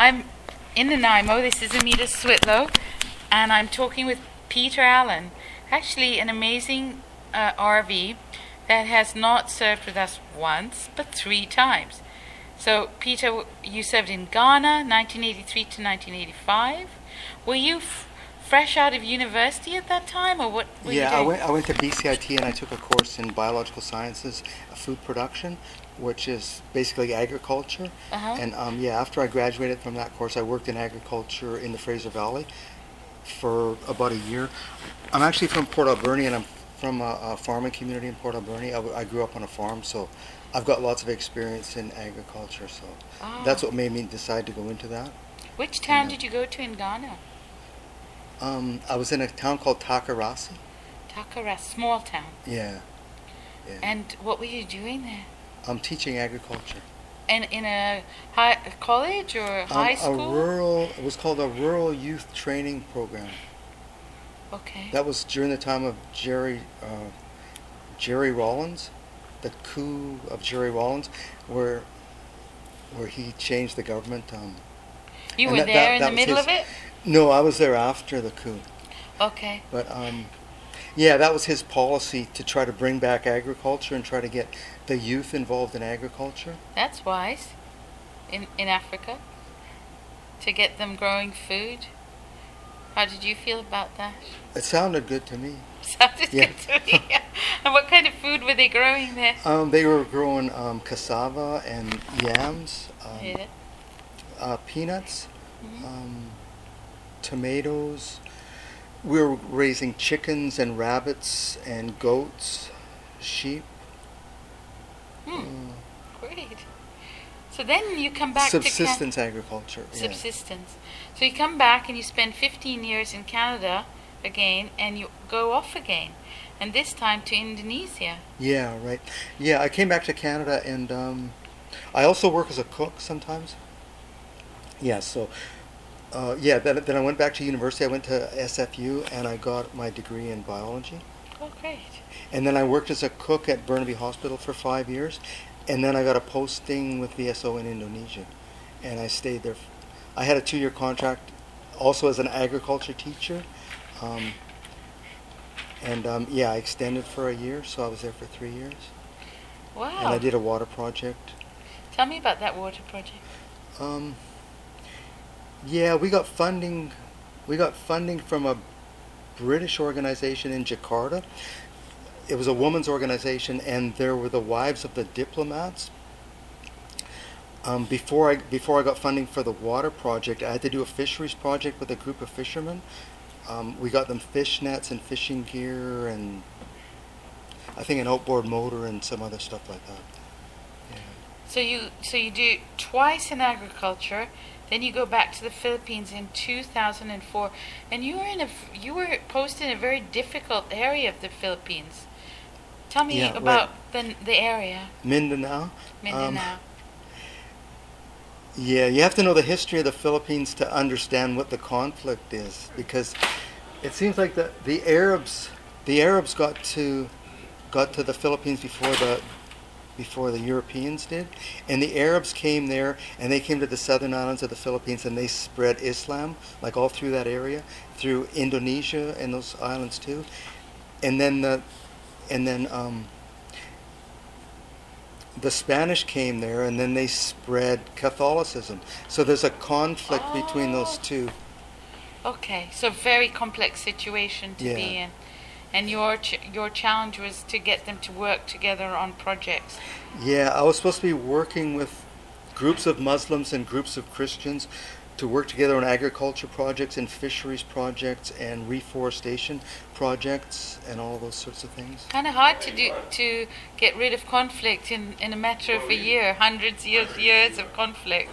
I'm in Nanaimo. This is Amita Switlow, and I'm talking with Peter Allen. Actually, an amazing uh, RV that has not served with us once, but three times. So, Peter, you served in Ghana, 1983 to 1985. Were you f- fresh out of university at that time, or what yeah, I went, I went to BCIT and I took a course in biological sciences, uh, food production, which is basically agriculture. Uh-huh. And um, yeah, after I graduated from that course, I worked in agriculture in the Fraser Valley for about a year. I'm actually from Port Alberni and I'm from a, a farming community in Port Alberni. I grew up on a farm, so I've got lots of experience in agriculture. So Ah. that's what made me decide to go into that. Which town Yeah. did you go to in Ghana? Um, I was in a town called Takarasi. Takara, small town. Yeah, yeah. And what were you doing there? I'm teaching agriculture. And in a high a college or Um, high A school? rural, it was called a rural youth training program. okay. That was during the time of Jerry, uh, Jerry Rawlings, the coup of Jerry Rawlings, where, where he changed the government. Um, you and were that- there that- in that the middle his- of it? no, I was there after the coup, Okay. but um, yeah, that was his policy to try to bring back agriculture and try to get the youth involved in agriculture. That's wise. In in Africa. To get them growing food. How did you feel about that? It sounded good to me. Sounded Yeah. good to me. and what kind of food were they growing there? Um, they were growing um, cassava and yams. Um, yeah. Uh, peanuts, Mhm. um, tomatoes. We were raising chickens and rabbits and goats, sheep. Hmm. uh, Great. So then you come back to Canada. subsistence agriculture. yeah. subsistence. So you come back and you spend 15 years in Canada again, and you go off again, and this time to Indonesia. Yeah, right. Yeah, I came back to Canada and um, I also work as a cook sometimes. Yeah, so uh, yeah, then, then I went back to university. I went to SFU and I got my degree in biology. Oh, great. And then I worked as a cook at Burnaby Hospital for five years. And then I got a posting with VSO in Indonesia. And I stayed there. I had a two year contract also as an agriculture teacher. Um, and um, yeah, I extended for a year, so I was there for three years. Wow. And I did a water project. Tell me about that water project. Um, yeah, we got funding. We got funding from a British organization in Jakarta. It was a women's organization, and there were the wives of the diplomats. Um, before I before I got funding for the water project, I had to do a fisheries project with a group of fishermen. Um, we got them fish nets and fishing gear, and I think an outboard motor and some other stuff like that. Yeah. So you so you do twice in agriculture, then you go back to the Philippines in 2004, and you were in a you were posted in a very difficult area of the Philippines. Tell me Yeah, about the the area, Mindanao. Um, Mindanao. Yeah, you have to know the history of the Philippines to understand what the conflict is, because it seems like the the Arabs the Arabs got to got to the Philippines before the before the Europeans did, and the Arabs came there and they came to the southern islands of the Philippines and they spread Islam like all through that area, through Indonesia and those islands too, and then the and then um, the Spanish came there and then they spread Catholicism. So there's a conflict between those Oh. two. Okay, so very complex situation to be in, and your ch- your challenge was to get them to work together on projects. Yeah, I was supposed to be working with groups of Muslims and groups of Christians to work together on agriculture projects and fisheries projects and reforestation projects and all those sorts of things. Kind of hard to do to get rid of conflict in, in a matter of a year, hundreds of years of conflict.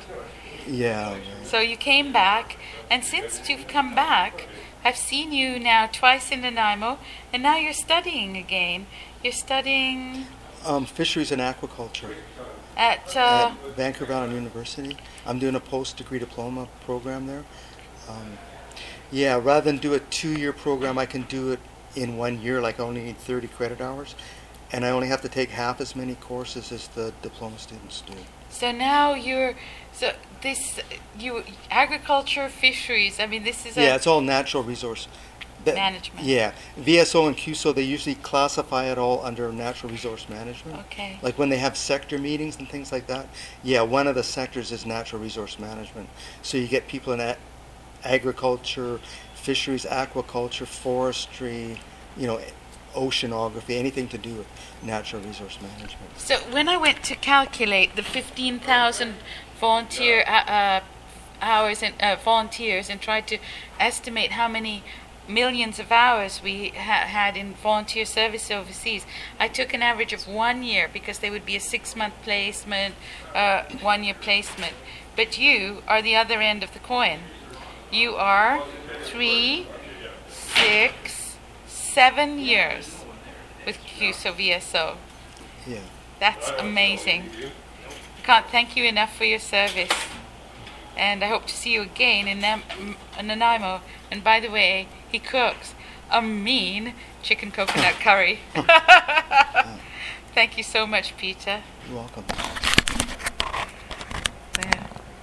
Yeah. right. So you came back, and since you've come back, I've seen you now twice in Nanaimo, and now you're studying again. You're studying Um, fisheries and aquaculture at, uh, at Vancouver Island University. I'm doing a post-degree diploma program there. Um, yeah, rather than do a two-year program, I can do it in one year. Like I only need 30 credit hours, and I only have to take half as many courses as the diploma students do. So now you're so this you agriculture fisheries. I mean, this is a Yeah, it's all natural resource. That- Management. Yeah, VSO and CUSO they usually classify it all under natural resource management. okay. Like when they have sector meetings and things like that. Yeah, one of the sectors is natural resource management. So you get people in a- agriculture, fisheries, aquaculture, forestry, you know, oceanography, anything to do with natural resource management. So when I went to calculate the 15,000 volunteer uh, uh, hours and uh, volunteers and tried to estimate how many millions of hours we ha- had in volunteer service overseas, I took an average of one year because they would be a six-month placement, uh, one-year placement. But you are the other end of the coin. You are three, six, seven years with CUSO VSO. Yeah. That's amazing. I can't thank you enough for your service. And I hope to see you again in, Nam- in Nanaimo. And by the way, he cooks a mean chicken coconut curry. thank you so much, Peter. You're welcome.